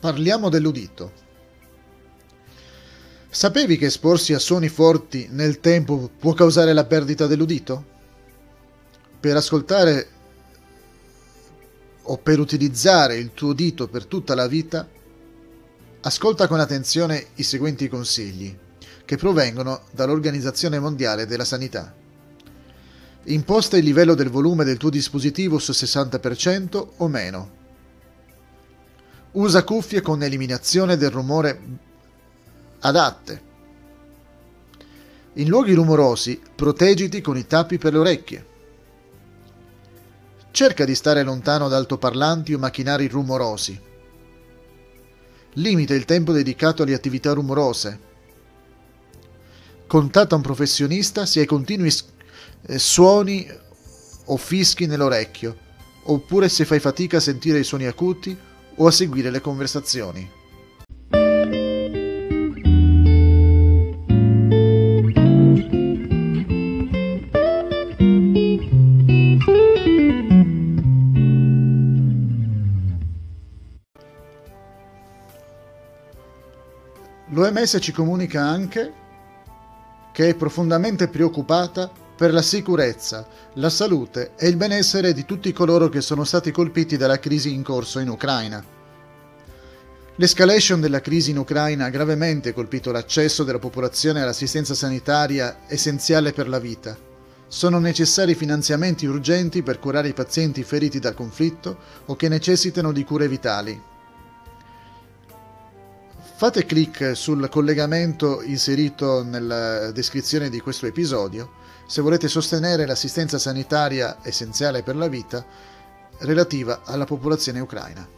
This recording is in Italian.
Parliamo dell'udito. Sapevi che esporsi a suoni forti nel tempo può causare la perdita dell'udito? Per ascoltare o per utilizzare il tuo udito per tutta la vita, ascolta con attenzione i seguenti consigli, che provengono dall'Organizzazione Mondiale della Sanità. Imposta il livello del volume del tuo dispositivo su 60% o meno. Usa cuffie con eliminazione del rumore adatte. In luoghi rumorosi, proteggiti con i tappi per le orecchie. Cerca di stare lontano da altoparlanti o macchinari rumorosi. Limita il tempo dedicato alle attività rumorose. Contatta un professionista se hai continui eh, suoni o fischi nell'orecchio, oppure se fai fatica a sentire i suoni acuti o a seguire le conversazioni. L'OMS ci comunica anche che è profondamente preoccupata per la sicurezza, la salute e il benessere di tutti coloro che sono stati colpiti dalla crisi in corso in Ucraina. L'escalation della crisi in Ucraina ha gravemente colpito l'accesso della popolazione all'assistenza sanitaria essenziale per la vita. Sono necessari finanziamenti urgenti per curare i pazienti feriti dal conflitto o che necessitano di cure vitali. Fate clic sul collegamento inserito nella descrizione di questo episodio se volete sostenere l'assistenza sanitaria essenziale per la vita relativa alla popolazione ucraina.